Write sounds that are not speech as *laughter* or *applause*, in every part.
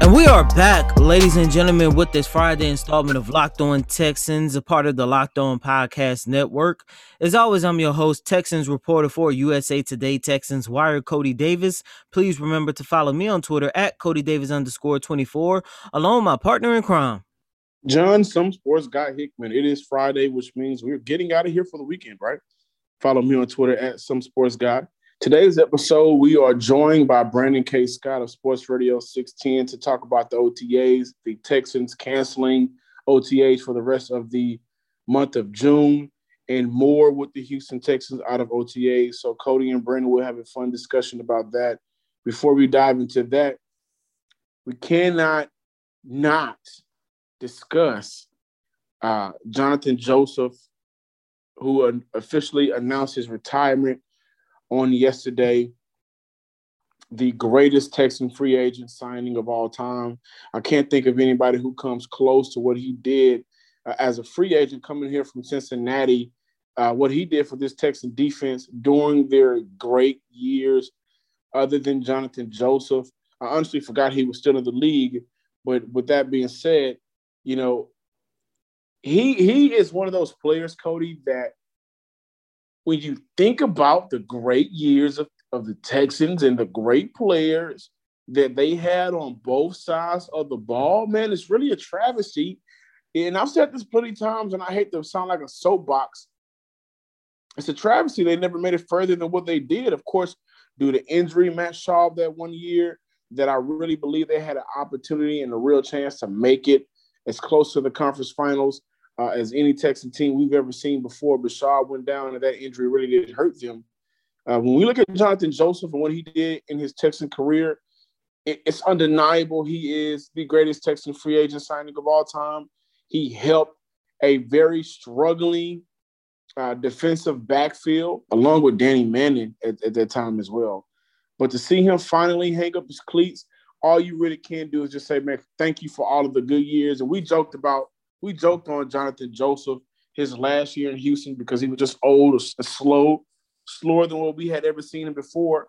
And we are back, ladies and gentlemen, with this Friday installment of Locked On Texans, a part of the Locked On Podcast Network. As always, I'm your host, Texans reporter for USA Today Texans Wire, Cody Davis. Please remember to follow me on Twitter at Cody Davis underscore 24, along with my partner in crime. John, some sports guy Hickman. It is Friday, which means we're getting out of here for the weekend, right? Follow me on Twitter at some sports guy. Today's episode, we are joined by Brandon K. Scott of Sports Radio 610 to talk about the OTAs, the Texans canceling OTAs for the rest of the month of June, and more with the Houston Texans out of OTAs. So, Cody and Brandon will have a fun discussion about that. Before we dive into that, we cannot not discuss uh, Jonathan Joseph, who officially announced his retirement on yesterday. The greatest Texan free agent signing of all time. I can't think of anybody who comes close to what he did uh, as a free agent coming here from Cincinnati. Uh, what he did for this Texan defense during their great years, other than Jonathan Joseph. I honestly forgot he was still in the league. But with that being said, you know, he he is one of those players, Cody, that when you think about the great years of, of the Texans and the great players that they had on both sides of the ball, man, it's really a travesty. And I've said this plenty of times, and I hate to sound like a soapbox. It's a travesty. They never made it further than what they did. Of course, due to injury, Matt Schaub that one year, that I really believe they had an opportunity and a real chance to make it as close to the conference finals uh, as any Texan team we've ever seen before. Bashar went down, and that injury really did hurt them. Uh, when we look at Jonathan Joseph and what he did in his Texan career, it, it's undeniable he is the greatest Texan free agent signing of all time. He helped a very struggling uh, defensive backfield, along with Danny Manning at, at that time as well. But to see him finally hang up his cleats, all you really can do is just say, man, thank you for all of the good years. And we joked about we joked on Jonathan Joseph his last year in Houston because he was just old, slow, slower than what we had ever seen him before.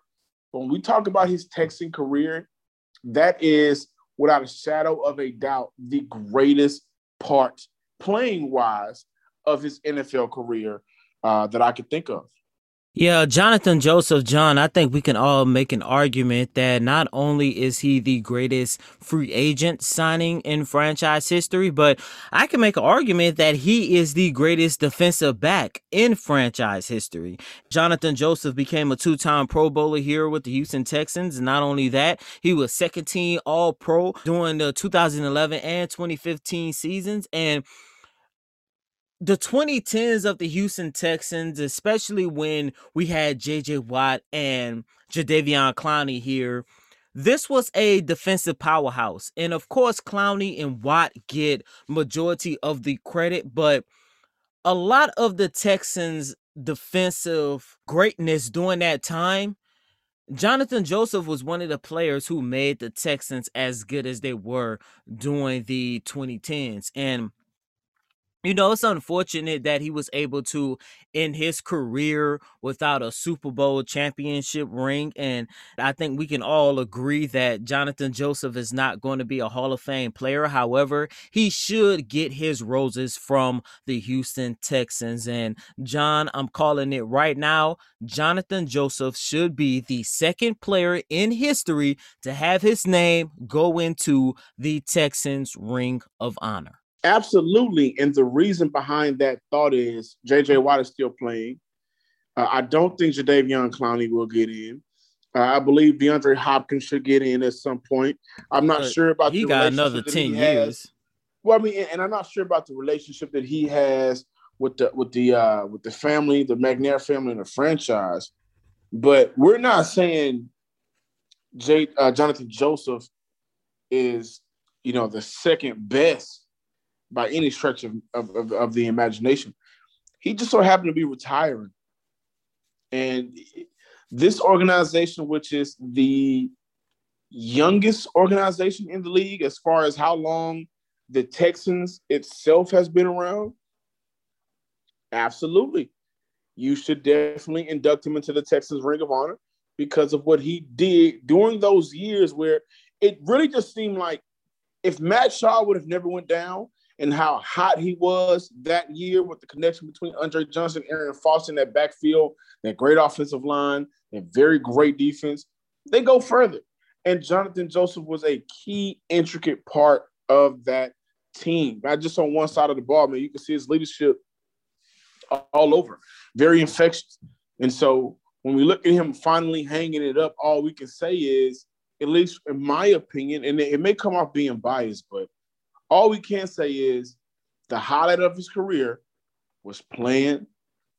But when we talk about his Texan career, that is without a shadow of a doubt the greatest part, playing wise, of his NFL career uh, that I could think of. Yeah, Jonathan Joseph John, I think we can all make an argument that not only is he the greatest free agent signing in franchise history, but I can make an argument that he is the greatest defensive back in franchise history. Jonathan Joseph became a two time Pro Bowler here with the Houston Texans. Not only that, he was second team All Pro during the 2011 and 2015 seasons. And the 2010s of the Houston Texans, especially when we had JJ Watt and Jadeveon Clowney here, this was a defensive powerhouse. And of course, Clowney and Watt get majority of the credit, but a lot of the Texans' defensive greatness during that time, Jonathan Joseph was one of the players who made the Texans as good as they were during the 2010s. And you know, it's unfortunate that he was able to end his career without a Super Bowl championship ring. And I think we can all agree that Jonathan Joseph is not going to be a Hall of Fame player. However, he should get his roses from the Houston Texans. And John, I'm calling it right now. Jonathan Joseph should be the second player in history to have his name go into the Texans Ring of Honor. Absolutely. And the reason behind that thought is JJ Watt is still playing. Uh, I don't think Jadeveon Clowney will get in. Uh, I believe DeAndre Hopkins should get in at some point. I'm not but sure about he got another 10 years. Well, I mean, and I'm not sure about the relationship that he has with the with the uh with the family, the McNair family and the franchise. But we're not saying Jay uh, Jonathan Joseph is, you know, the second best by any stretch of, of, of, the imagination. He just so happened to be retiring. And this organization, which is the youngest organization in the league as far as how long the Texans itself has been around, absolutely. You should definitely induct him into the Texans Ring of Honor because of what he did during those years where it really just seemed like if Matt Schaub would have never went down and how hot he was that year with the connection between Andre Johnson, Arian Foster in that backfield, that great offensive line, and very great defense, they go further. And Jonathan Joseph was a key, intricate part of that team. Not just on one side of the ball, man. You can see his leadership all over, very infectious. And so when we look at him finally hanging it up, all we can say is, at least in my opinion, and it may come off being biased, but all we can say is the highlight of his career was playing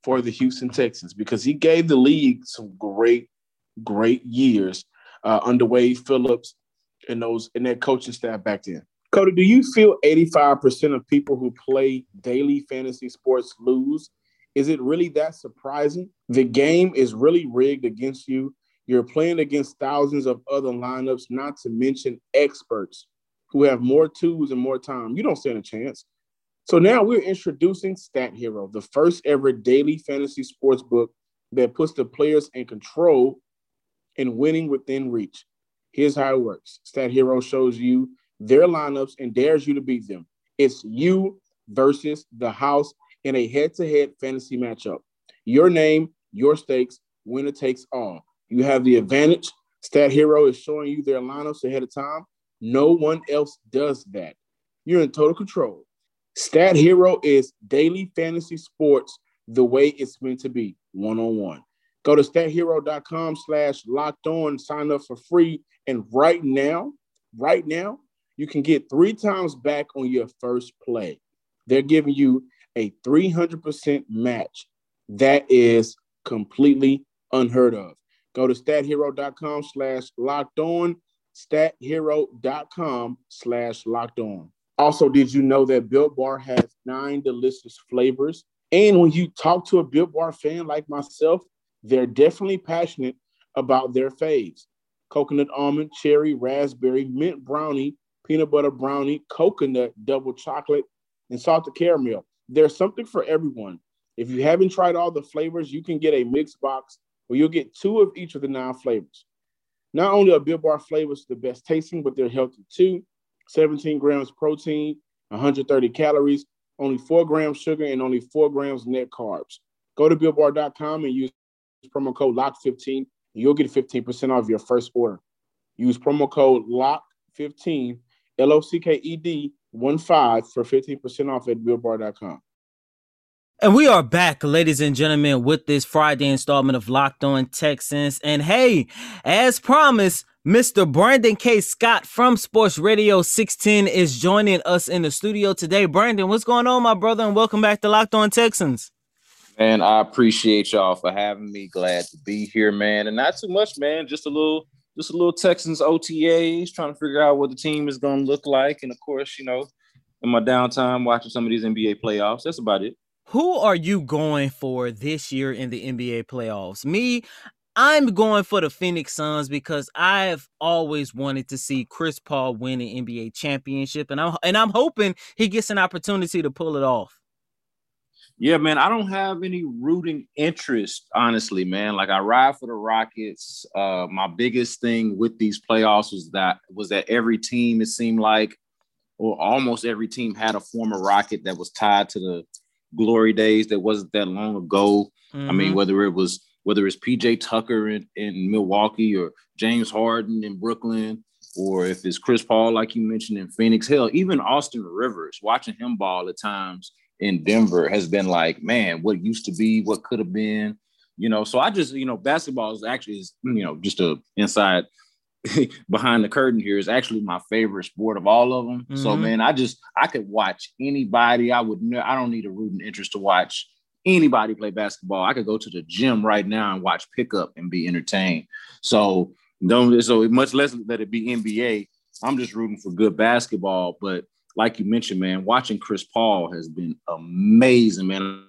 for the Houston Texans because he gave the league some great, great years uh, under Wade Phillips and those and that coaching staff back then. Cody, do you feel 85% of people who play daily fantasy sports lose? Is it really that surprising? The game is really rigged against you. You're playing against thousands of other lineups, not to mention experts who have more tools and more time. You don't stand a chance. So now we're introducing Stat Hero, the first ever daily fantasy sports book that puts the players in control and winning within reach. Here's how it works Stat Hero shows you their lineups and dares you to beat them. It's you versus the house in a head to head fantasy matchup. Your name, your stakes, winner takes all. You have the advantage. Stat Hero is showing you their lineups ahead of time. No one else does that. You're in total control. Stat Hero is daily fantasy sports the way it's meant to be, one on one. Go to stathero.com slash locked on, sign up for free. And right now, right now, you can get three times back on your first play. They're giving you a 300% match. That is completely unheard of. Go to stathero.com slash locked on, stathero.com slash locked on. Also, did you know that Built Bar has nine delicious flavors? And when you talk to a Built Bar fan like myself, they're definitely passionate about their faves coconut almond, cherry, raspberry, mint brownie, peanut butter brownie, coconut, double chocolate, and salted caramel. There's something for everyone. If you haven't tried all the flavors, you can get a mixed box where you'll get two of each of the nine flavors. Not only are Built Bar flavors the best tasting, but they're healthy too. 17 grams protein, 130 calories, only 4 grams sugar, and only 4 grams net carbs. Go to BuiltBar.com and use promo code LOCK15, and you'll get 15% off your first order. Use promo code LOCK15, L O C K E D 1 5 for 15% off at BuiltBar.com. And we are back, ladies and gentlemen, with this Friday installment of Locked On Texans. And hey, as promised, Mr. Brandon K. Scott from Sports Radio 610 is joining us in the studio today. Brandon, what's going on, my brother? And welcome back to Locked On Texans. Man, I appreciate y'all for having me. Glad to be here, man. And not too much, man. Just a little, just a little Texans OTAs, trying to figure out what the team is going to look like. And of course, you know, in my downtime, watching some of these NBA playoffs. That's about it. Who are you going for this year in the NBA playoffs? Me, I'm going for the Phoenix Suns because I've always wanted to see Chris Paul win an NBA championship, and I'm and I'm hoping he gets an opportunity to pull it off. Yeah, man, I don't have any rooting interest, honestly, man. Like I ride for the Rockets. Uh, my biggest thing with these playoffs was that was that every team, it seemed like, or almost every team had a former Rocket that was tied to the glory days that wasn't that long ago. Mm-hmm. I mean, mm-hmm. whether it was whether it's PJ Tucker in, in Milwaukee or James Harden in Brooklyn, or if it's Chris Paul, like you mentioned in Phoenix, hell, even Austin Rivers, watching him ball at times in Denver has been like, man, what used to be, what could have been, you know. So I just, you know, basketball is actually is, you know, just a inside *laughs* behind the curtain here is actually my favorite sport of all of them. Mm-hmm. So man, I just I could watch anybody. I would I don't need a rooting interest to watch anybody play basketball. I could go to the gym right now and watch pickup and be entertained. So don't so much less that it be NBA. I'm just rooting for good basketball. But like you mentioned, man, watching Chris Paul has been amazing, man.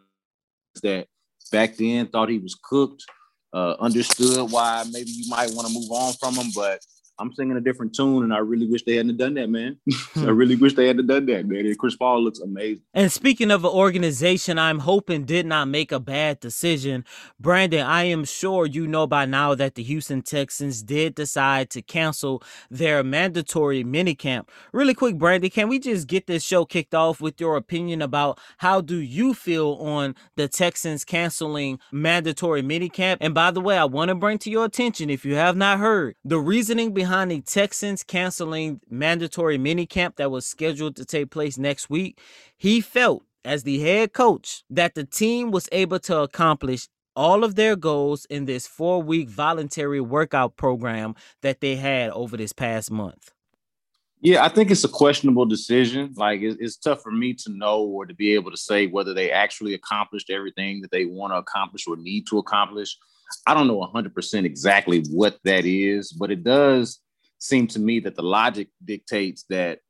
That back then thought he was cooked. Uh, understood why maybe you might want to move on from him, but I'm singing a different tune, and I really wish they hadn't done that, man. *laughs* I hmm. really wish they hadn't done that, man. And Chris Paul looks amazing. And speaking of an organization, I'm hoping did not make a bad decision. Brandon, I am sure you know by now that the Houston Texans did decide to cancel their mandatory minicamp. Really quick, Brandon, can we just get this show kicked off with your opinion about how do you feel on the Texans canceling mandatory minicamp? And by the way, I want to bring to your attention, if you have not heard, the reasoning behind behind the Texans canceling mandatory minicamp that was scheduled to take place next week, he felt as the head coach that the team was able to accomplish all of their goals in this four week voluntary workout program that they had over this past month. Yeah, I think it's a questionable decision. Like, it's tough for me to know or to be able to say whether they actually accomplished everything that they want to accomplish or need to accomplish. I don't know 100% exactly what that is, but it does seem to me that the logic dictates that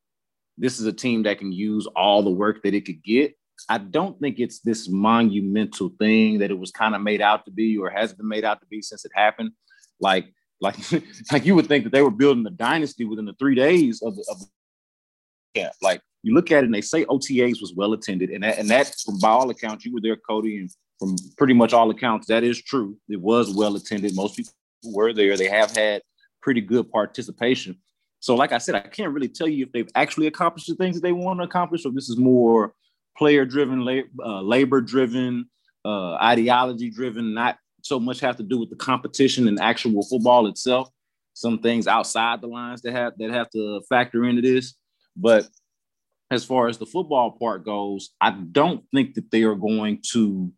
this is a team that can use all the work that it could get. I don't think it's this monumental thing that it was kind of made out to be or has been made out to be since it happened. Like, like, *laughs* like you would think that they were building a dynasty within the three days of of yeah. Like you look at it and they say OTAs was well attended, and that, and that from by all accounts, you were there, Cody, and from pretty much all accounts, that is true. It was well attended. Most people were there. They have had pretty good participation. So, like I said, I can't really tell you if they've actually accomplished the things that they want to accomplish, or this is more player driven, uh, labor driven, uh, ideology driven, not so much have to do with the competition and actual football itself. Some things outside the lines that have that have to factor into this. But as far as the football part goes, I don't think that they are going to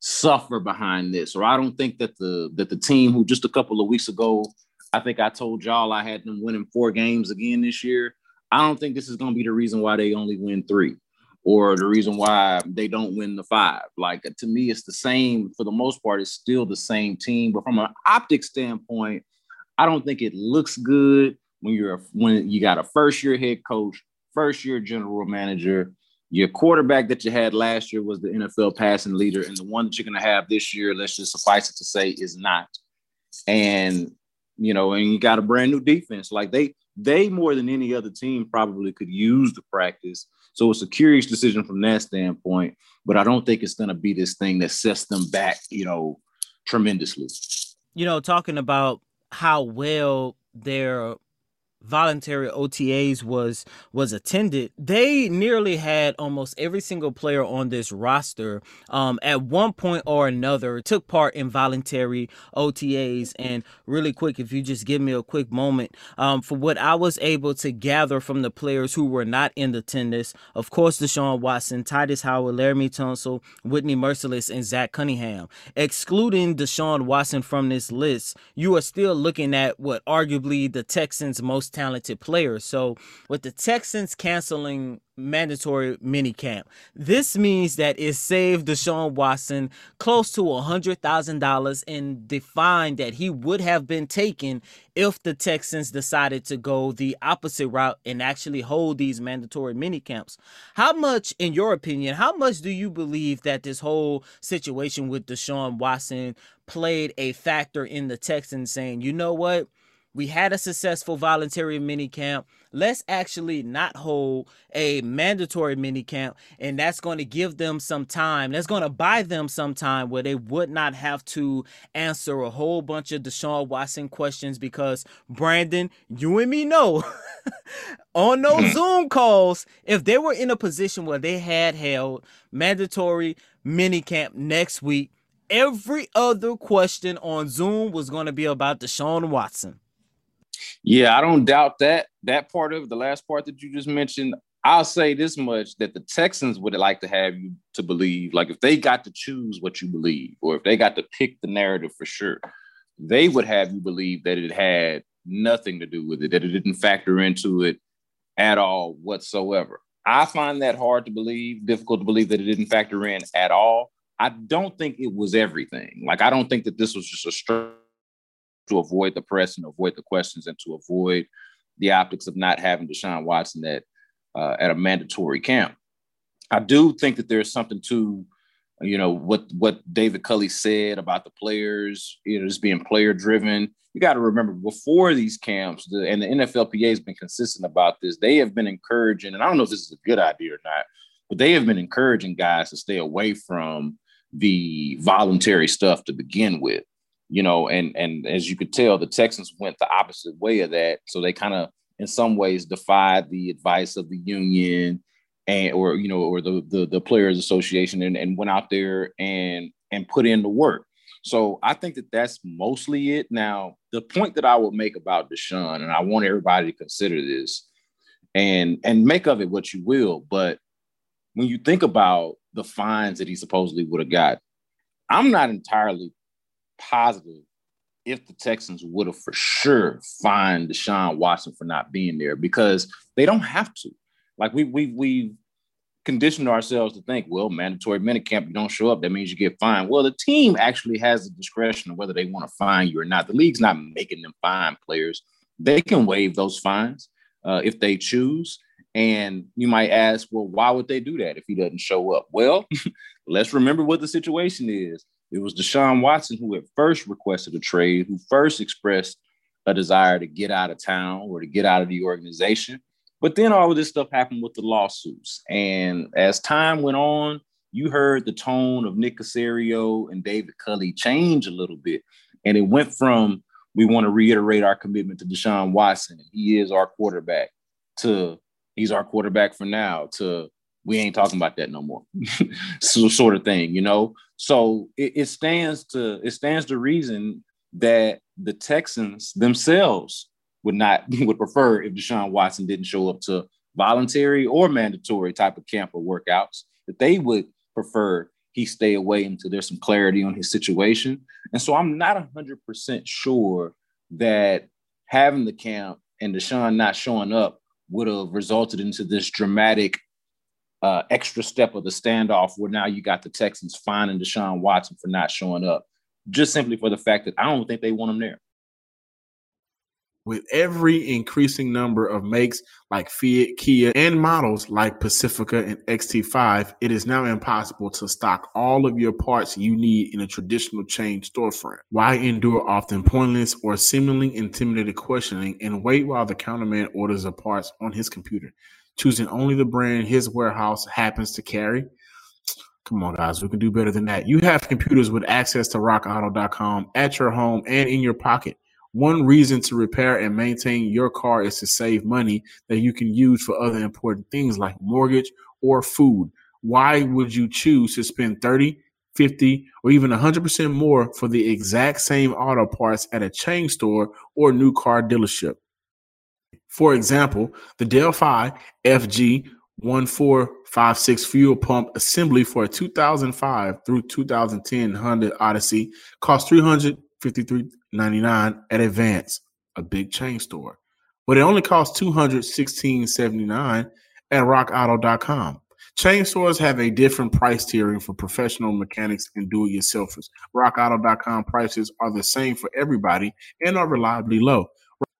suffer behind this, or I don't think that the that the team who just a couple of weeks ago, I think I told y'all I had them winning four games again this year. I don't think this is going to be the reason why they only win three, or the reason why they don't win the five. Like to me, it's the same for the most part. It's still the same team, but from an optic standpoint, I don't think it looks good when you're a, when you got a first year head coach, first year general manager your quarterback that you had last year was the NFL passing leader, and the one that you're going to have this year, let's just suffice it to say, is not. And you know, and you got a brand new defense. Like they, they more than any other team probably could use the practice. So it's a curious decision from that standpoint. But I don't think it's going to be this thing that sets them back, you know, tremendously. You know, talking about how well their voluntary OTAs was was attended, they nearly had almost every single player on this roster um, at one point or another took part in voluntary OTAs. And really quick, if you just give me a quick moment um, for what I was able to gather from the players who were not in attendance, of course, Deshaun Watson, Tytus Howard, Laremy Tunsil, Whitney Mercilus, and Zach Cunningham. Excluding Deshaun Watson from this list, you are still looking at what arguably the Texans' most talented players. So with the Texans canceling mandatory minicamp, this means that it saved Deshaun Watson close to a hundred thousand dollars and defined that he would have been taken if the Texans decided to go the opposite route and actually hold these mandatory minicamps. How much, in your opinion, how much do you believe that this whole situation with Deshaun Watson played a factor in the Texans saying, you know what? We had a successful voluntary mini camp. Let's actually not hold a mandatory mini camp, and that's going to give them some time. That's going to buy them some time where they would not have to answer a whole bunch of Deshaun Watson questions because Brandon, you and me know *laughs* on those mm. Zoom calls, if they were in a position where they had held mandatory mini camp next week, every other question on Zoom was going to be about Deshaun Watson. Yeah, I don't doubt that. That part of the last part that you just mentioned, I'll say this much that the Texans would like to have you to believe, like if they got to choose what you believe, or if they got to pick the narrative for sure, they would have you believe that it had nothing to do with it, that it didn't factor into it at all whatsoever. I find that hard to believe, difficult to believe that it didn't factor in at all. I don't think it was everything. Like, I don't think that this was just a straight to avoid the press and avoid the questions and to avoid the optics of not having Deshaun Watson at uh, at a mandatory camp. I do think that there's something to you know what what David Culley said about the players, you know, just being player driven. You got to remember before these camps, the, and the NFLPA has been consistent about this. They have been encouraging, and I don't know if this is a good idea or not, but they have been encouraging guys to stay away from the voluntary stuff to begin with. You know, and and as you could tell, the Texans went the opposite way of that. So they kind of, in some ways, defied the advice of the union and or you know or the the, the players association and, and went out there and and put in the work so i think that that's mostly it now the point that i would make about deshaun and i want everybody to consider this and and make of it what you will but when you think about the fines that he supposedly would have got i'm not entirely positive if the Texans would have for sure fined Deshaun Watson for not being there because they don't have to. Like we we we conditioned ourselves to think, well, mandatory minicamp, you don't show up, that means you get fined. Well, the team actually has the discretion of whether they want to fine you or not. The league's not making them fine players. They can waive those fines uh, if they choose. And you might ask, well, why would they do that if he doesn't show up? Well, *laughs* let's remember what the situation is. It was Deshaun Watson who had first requested a trade, who first expressed a desire to get out of town or to get out of the organization. But then all of this stuff happened with the lawsuits. And as time went on, you heard the tone of Nick Caserio and David Culley change a little bit. And it went from we want to reiterate our commitment to Deshaun Watson. He is our quarterback to he's our quarterback for now to we ain't talking about that no more. *laughs* so sort of thing, you know. So it, it stands to it stands to reason that the Texans themselves would not *laughs* would prefer if Deshaun Watson didn't show up to voluntary or mandatory type of camp or workouts, that they would prefer he stay away until there's some clarity on his situation. And so I'm not 100% sure that having the camp and Deshaun not showing up would have resulted into this dramatic uh, extra step of the standoff where now you got the Texans fining Deshaun Watson for not showing up, just simply for the fact that I don't think they want him there. With every increasing number of makes like Fiat, Kia, and models like Pacifica and XT5, it is now impossible to stock all of your parts you need in a traditional chain storefront. Why endure often pointless or seemingly intimidating questioning and wait while the counterman orders the parts on his computer, choosing only the brand his warehouse happens to carry? Come on, guys, we can do better than that. You have computers with access to rockauto.com at your home and in your pocket. One reason to repair and maintain your car is to save money that you can use for other important things like mortgage or food. Why would you choose to spend 30, 50, or even 100% more for the exact same auto parts at a chain store or new car dealership? For example, the Delphi FG 1456 fuel pump assembly for a 2005 through 2010 Honda Odyssey costs 300 $53.99 at Advance, a big chain store. But it only costs $216.79 at rockauto.com. Chain stores have a different price tiering for professional mechanics and do-it-yourselfers. RockAuto.com prices are the same for everybody and are reliably low.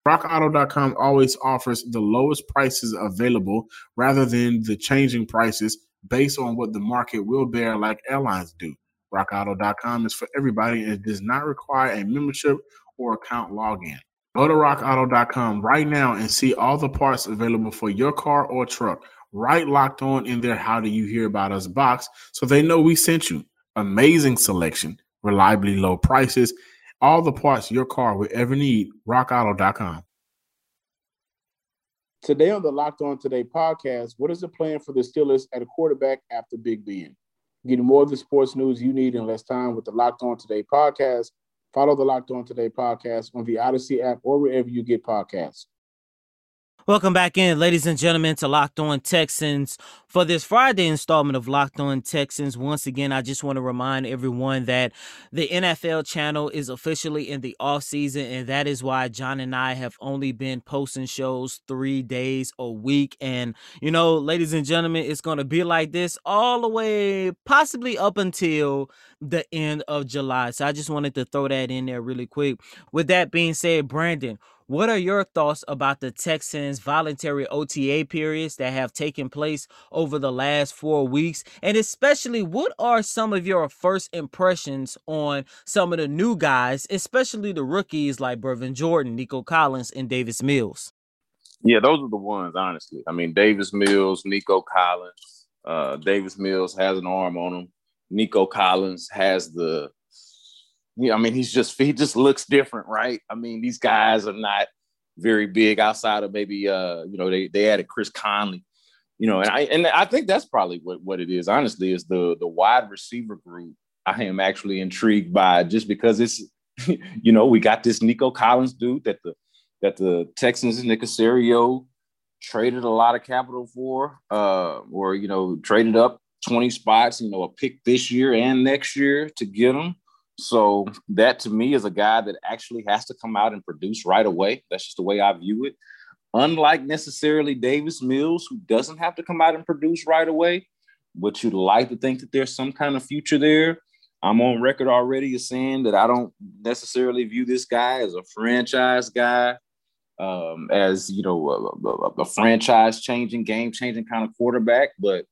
RockAuto.com always offers the lowest prices available rather than the changing prices based on what the market will bear, like airlines do. RockAuto.com is for everybody and it does not require a membership or account login. Go to rockauto.com right now and see all the parts available for your car or truck. Right locked on in their How Do You Hear About Us box so they know we sent you. Amazing selection, reliably low prices, all the parts your car will ever need. RockAuto.com. Today on the Locked On Today podcast, what is the plan for the Steelers at a quarterback after Big Ben? Getting more of the sports news you need in less time with the Locked On Today podcast. Follow the Locked On Today podcast on the Odyssey app or wherever you get podcasts. Welcome back in, ladies and gentlemen, to Locked On Texans. For this Friday installment of Locked On Texans, once again, I just want to remind everyone that the NFL channel is officially in the off season, and that is why John and I have only been posting shows three days a week. And, you know, ladies and gentlemen, it's going to be like this all the way, possibly up until the end of July. So I just wanted to throw that in there really quick. With that being said, Brandon, What are your thoughts about the Texans' voluntary OTA periods that have taken place over the last four weeks? And especially, what are some of your first impressions on some of the new guys, especially the rookies like Brevin Jordan, Nico Collins, and Davis Mills? Yeah, those are the ones, honestly. I mean, Davis Mills, Nico Collins. Uh, Davis Mills has an arm on him. Nico Collins has the yeah, I mean, he's just he just looks different, right? I mean, these guys are not very big outside of maybe uh, you know, they they added Chris Conley, you know, and I and I think that's probably what, what it is, honestly, is the the wide receiver group. I am actually intrigued by just because it's *laughs* you know, we got this Nico Collins dude that the that the Texans and Nick Caserio traded a lot of capital for, uh, or you know, traded up 20 spots, you know, a pick this year and next year to get him. So that to me is a guy that actually has to come out and produce right away. That's just the way I view it. Unlike necessarily Davis Mills, who doesn't have to come out and produce right away, but you'd like to think that there's some kind of future there. I'm on record already as saying that I don't necessarily view this guy as a franchise guy, um, as you know, a, a, a franchise changing, game changing kind of quarterback. But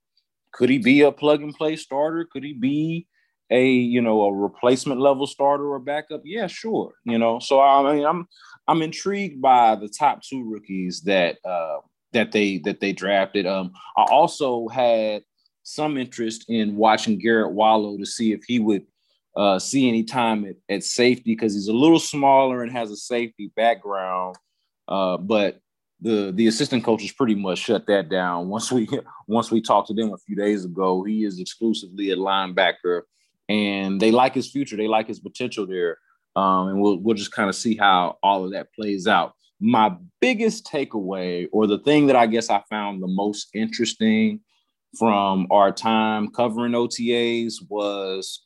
could he be a plug and play starter? Could he be a you know a replacement level starter or backup? Yeah, sure. You know, so I mean, I'm I'm intrigued by the top two rookies that uh, that they that they drafted. Um, I also had some interest in watching Garrett Wallow to see if he would uh, see any time at, at safety because he's a little smaller and has a safety background. Uh, but the the assistant coaches pretty much shut that down once we *laughs* once we talked to them a few days ago. He is exclusively a linebacker and they like his future. They like his potential there. Um, and we'll we'll just kind of see how all of that plays out. My biggest takeaway, or the thing that I guess I found the most interesting from our time covering OTAs, was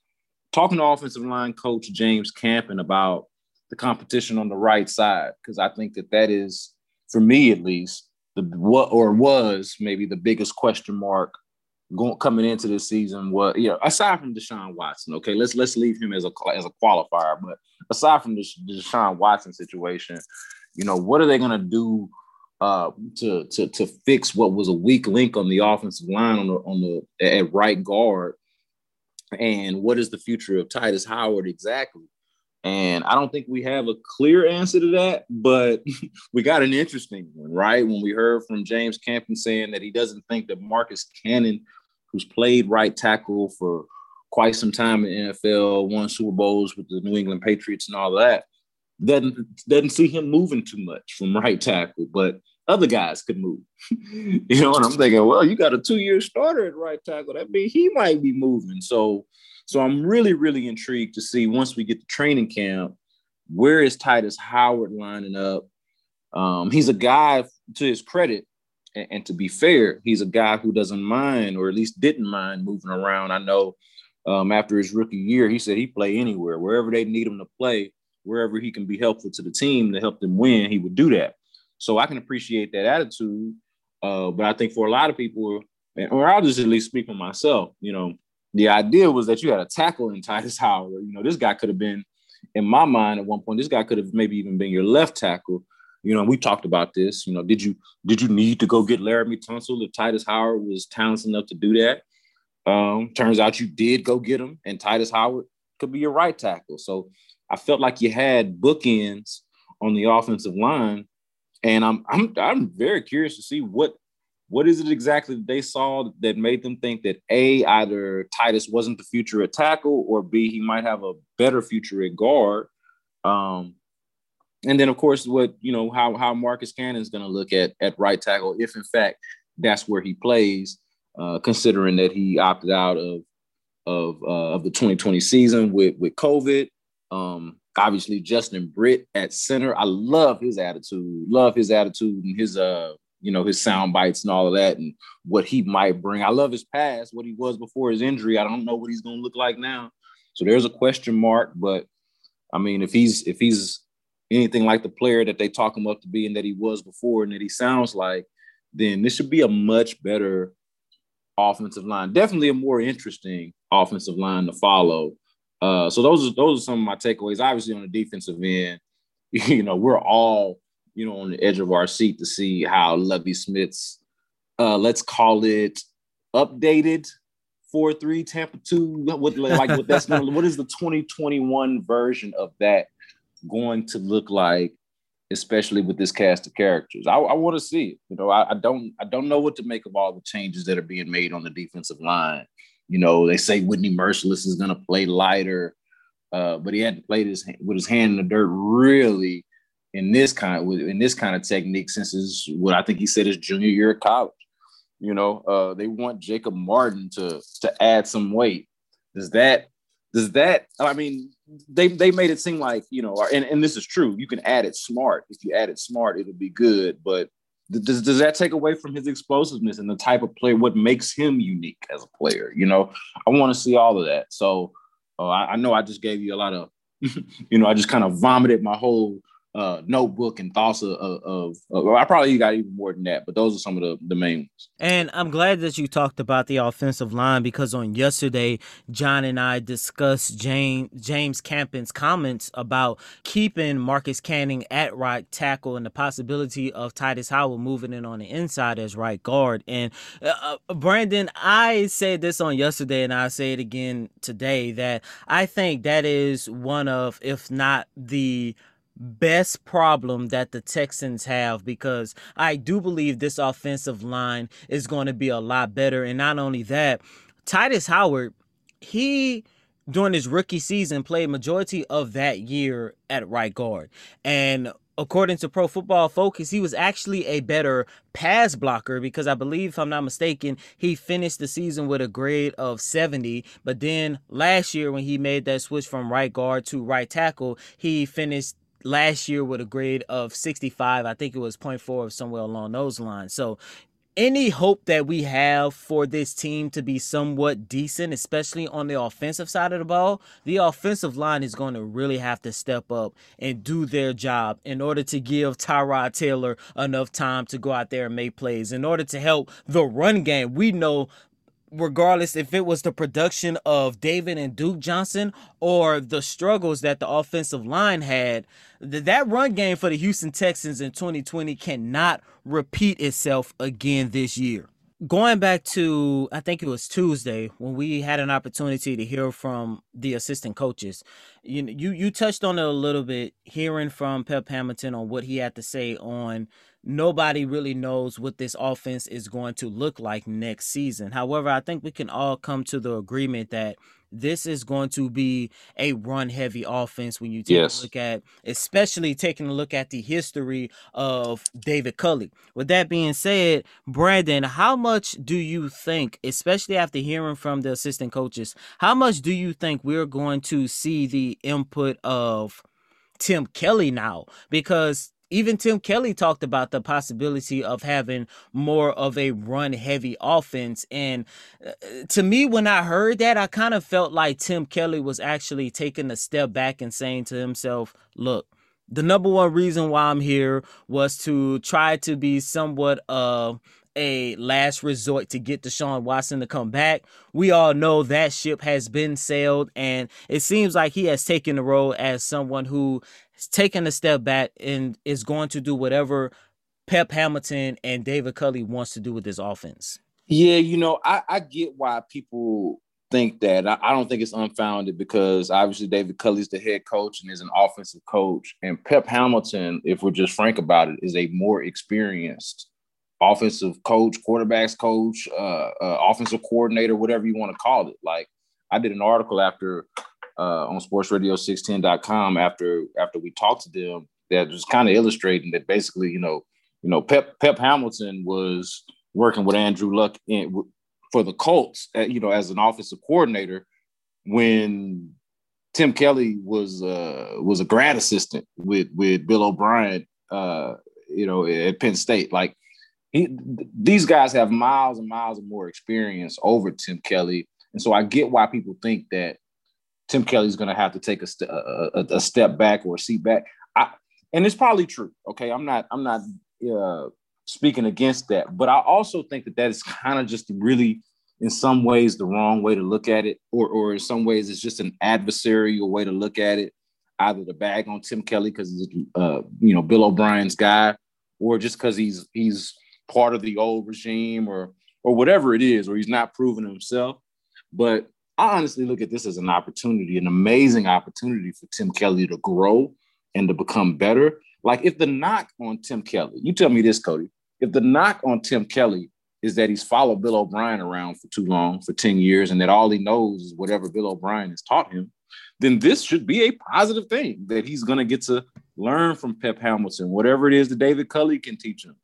talking to offensive line coach James Campen about the competition on the right side because I think that that is, for me at least, the what or was maybe the biggest question mark going coming into this season was you know aside from Deshaun Watson, okay, let's let's leave him as a as a qualifier, but aside from the, Deshaun Watson situation, you know what are they going to do uh, to to to fix what was a weak link on the offensive line on the on the at right guard, and what is the future of Tytus Howard exactly? And I don't think we have a clear answer to that, but *laughs* we got an interesting one, right? When we heard from James Campen saying that he doesn't think that Marcus Cannon who's played right tackle for quite some time in the NFL, won Super Bowls with the New England Patriots and all that. Doesn't doesn't see him moving too much from right tackle, but other guys could move. *laughs* you know, and I'm thinking, well, you got a two-year starter at right tackle. That means he might be moving. So, so I'm really, really intrigued to see once we get to training camp, where is Tytus Howard lining up? Um, he's a guy, to his credit, and, and, to be fair, he's a guy who doesn't mind, or at least didn't mind moving around. I know um, after his rookie year, he said he play anywhere, wherever they need him to play, wherever he can be helpful to the team to help them win, he would do that. So I can appreciate that attitude. Uh, but I think for a lot of people, or I'll just at least speak for myself, you know, the idea was that you had a tackle in *laughs* Tytus Howard. You know, this guy could have been, in my mind, at one point, this guy could have maybe even been your left tackle. You know, we talked about this. You know, did you did you need to go get Laremy Tunsil if Tytus Howard was talented enough to do that? Um, turns out you did go get him, and Tytus Howard could be your right tackle. So I felt like you had bookends on the offensive line, and I'm I'm I'm very curious to see what what is it exactly that they saw that made them think that a either Tytus wasn't the future at tackle or b he might have a better future at guard. Um, and then of course what you know how how Marcus Cannon is going to look at at right tackle if in fact that's where he plays, uh, considering that he opted out of of uh, of the 2020 season with with COVID. Um, obviously Justin Britt at center. I love his attitude, love his attitude and his uh you know his sound bites and all of that and what he might bring. I love his past, what he was before his injury. I don't know what he's going to look like now. So there's a question mark, but I mean if he's if he's anything like the player that they talk him up to be and that he was before and that he sounds like, then this should be a much better offensive line. Definitely a more interesting offensive line to follow. Uh, so those are those are some of my takeaways. Obviously, on the defensive end, *laughs* you know, we're all you know, on the edge of our seat to see how Lovie Smith's, uh, let's call it updated four three Tampa two. What like what that's *laughs* what is the 2021 version of that going to look like? especially with this cast of characters. I, I want to see it. You know, I, I, don't I don't know what to make of all the changes that are being made on the defensive line. You know, they say Whitney Mercilus is going to play lighter, uh, but he hadn't played his with his hand in the dirt really in this kind in this kind of technique since his what I think he said his junior year of college. You know, uh, they want Jacob Martin to to add some weight. Does that does that I mean they they made it seem like you know, and, and this is true. You can add it smart. If you add it smart, it'll be good. But does does that take away from his explosiveness and the type of player? What makes him unique as a player? You know, I want to see all of that. So uh, I, I know I just gave you a lot of, *laughs* you know, I just kind of vomited my whole uh, notebook and thoughts of, of, of, I probably got even more than that, but those are some of the, the main ones. And I'm glad that you talked about the offensive line because on yesterday, John and I discussed James James Campen's comments about keeping Marcus Cannon at right tackle and the possibility of Tytus Howard moving in on the inside as right guard. And uh, uh Brandon, I said this on yesterday, and I say it again today that I think that is one of, if not the best problem that the Texans have because I do believe this offensive line is going to be a lot better. And not only that, Tytus Howard, he during his rookie season played majority of that year at right guard. And according to Pro Football Focus, he was actually a better pass blocker because I believe, if I'm not mistaken, he finished the season with a grade of 70. But then last year, when he made that switch from right guard to right tackle, he finished last year with a grade of 65. I think it was 0.4 or somewhere along those lines. So any hope that we have for this team to be somewhat decent, especially on the offensive side of the ball, the offensive line is going to really have to step up and do their job in order to give Tyrod Taylor enough time to go out there and make plays. In order to help the run game, we know regardless if it was the production of David and Duke Johnson or the struggles that the offensive line had, that run game for the Houston Texans in 2020 cannot repeat itself again this year. Going back to, I think it was Tuesday when we had an opportunity to hear from the assistant coaches. You you you touched on it a little bit, hearing from Pep Hamilton on what he had to say on nobody really knows what this offense is going to look like next season. However, I think we can all come to the agreement that this is going to be a run heavy offense when you take yes. a look at, especially taking a look at the history of David Culley. With that being said, Brandon, how much do you think, especially after hearing from the assistant coaches, how much do you think we're going to see the input of Tim Kelly now? Because even Tim Kelly talked about the possibility of having more of a run heavy offense. And uh, to me, when I heard that, I kind of felt like Tim Kelly was actually taking a step back and saying to himself, look, the number one reason why I'm here was to try to be somewhat of a last resort to get Deshaun Watson to come back. We all know that ship has been sailed, and it seems like he has taken the role as someone who taking a step back and is going to do whatever Pep Hamilton and David Culley wants to do with this offense. Yeah, you know, I, I get why people think that. I, I, don't think it's unfounded because obviously David Culley's the head coach and is an offensive coach. And Pep Hamilton, if we're just frank about it, is a more experienced offensive coach, quarterbacks coach, uh, uh, offensive coordinator, whatever you want to call it. Like I did an article after uh, on sportsradio610.com after after we talked to them that was kind of illustrating that basically, you know, you know, Pep Pep Hamilton was working with Andrew Luck in, for the Colts, uh, you know, as an offensive coordinator when Tim Kelly was uh, was a grad assistant with with Bill O'Brien, uh, you know, at Penn State. Like he, these guys have miles and miles of more experience over Tim Kelly, and so I get why people think that Tim Kelly's going to have to take a, st- a, a, step back or a seat back. I, and it's probably true. Okay, I'm not I'm not uh, speaking against that, but I also think that that is *laughs* kind of just really, in some ways, the wrong way to look at it, or or in some ways, it's just an adversarial way to look at it. either the bag on Tim Kelly because he's uh, you know Bill O'Brien's guy, or just because he's he's part of the old regime or or whatever it is, or he's not proven himself. But I honestly look at this as an opportunity, an amazing opportunity for Tim Kelly to grow and to become better. Like if the knock on Tim Kelly, you tell me this, Coty, if the knock on Tim Kelly is that he's followed Bill O'Brien around for too long, for 10 years, and that all he knows is whatever Bill O'Brien has taught him, then this should be a positive thing that he's going to get to learn from Pep Hamilton, whatever it is that David Culley can teach him.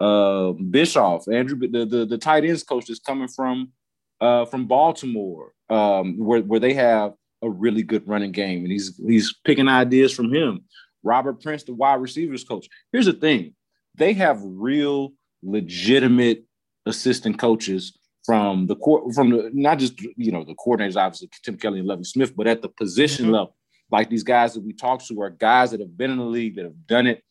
Uh, Bischoff, Andrew, the, the, the tight ends coach is coming from uh, from Baltimore, um, where, where they have a really good running game, and he's he's picking ideas from him. Robert Prince, the wide receivers coach. Here's the thing: they have real, legitimate assistant coaches from the court, from the not just you know the coordinators, obviously Tim Kelly and Lovie Smith, but at the position mm-hmm. level, like these guys that we talk to are guys that have been in the league, that have done it,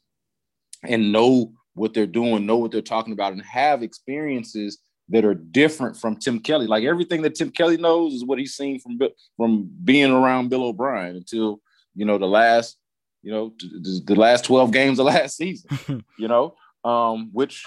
and know what they're doing, know what they're talking about, and have experiences that are different from Tim Kelly. Like everything that Tim Kelly knows is what he's seen from from being around Bill O'Brien until you know the last you know the last 12 games of last season *laughs* you know? Um which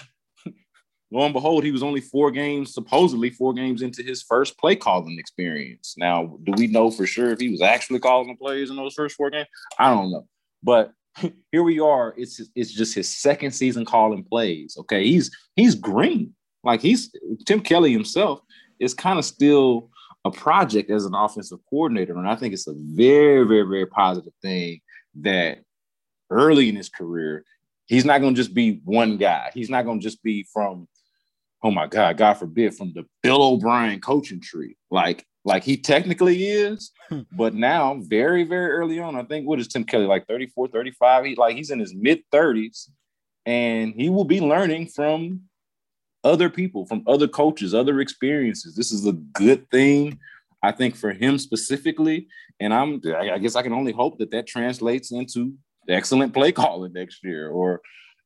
lo and behold he was only four games supposedly four games into his first play calling experience. Now do we know for sure if he was actually calling the plays in those first four games? I don't know. But *laughs* here we are. It's it's just his second season calling plays okay? He's he's green like he's Tim Kelly himself is kind of still a project as an offensive coordinator. And I think it's a very, very, very positive thing that early in his career, he's not going to just be one guy. He's not going to just be from, oh my God, God forbid, from the Bill O'Brien coaching tree. Like, like he technically is, hmm. but now very, very early on, I think what is Tim Kelly like 34, 35? He like he's in his mid 30s and he will be learning from other people, from other coaches, other experiences. This is a good thing, I think, for him specifically. And I'm, I guess, I can only hope that that translates into excellent play calling next year. Or,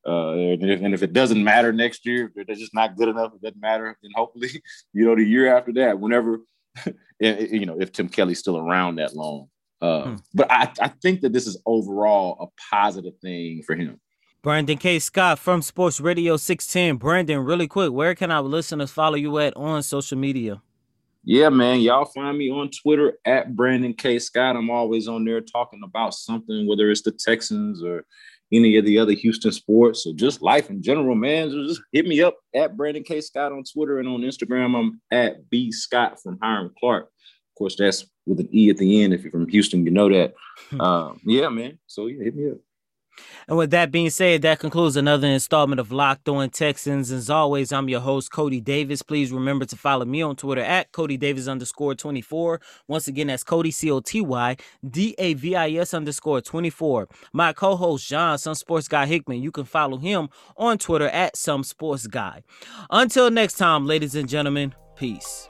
uh, and, if, and if it doesn't matter next year, if they're just not good enough, it doesn't matter. Then hopefully, *laughs* you know, the year after that, whenever, *laughs* you know, if Tim Kelly's still around that long. Uh, hmm. But I, I think that this is overall a positive thing for him. Brandon K. Scott from Sports Radio 610. Brandon, really quick, where can our listeners follow you at on social media? Yeah, man. Y'all find me on Twitter at Brandon K. Scott. I'm always on there talking about something, whether it's the Texans or any of the other Houston sports or just life in general, man. So just hit me up at Brandon K. Scott on Twitter and on Instagram. I'm at B Scott from Hiram Clark. Of course, that's with an E at the end. If you're from Houston, you know that. *laughs* um, yeah, man. So yeah, hit me up. And with that being said, that concludes another installment of Locked On Texans. As always, I'm your host, Coty Davis. Please remember to follow me on Twitter at Coty Davis underscore 24. Once again, that's Coty C O T Y D A V I S underscore 24. My co host, John, Some Sports Guy Hickman, you can follow him on Twitter at Some Sports Guy. Until next time, ladies and gentlemen, peace.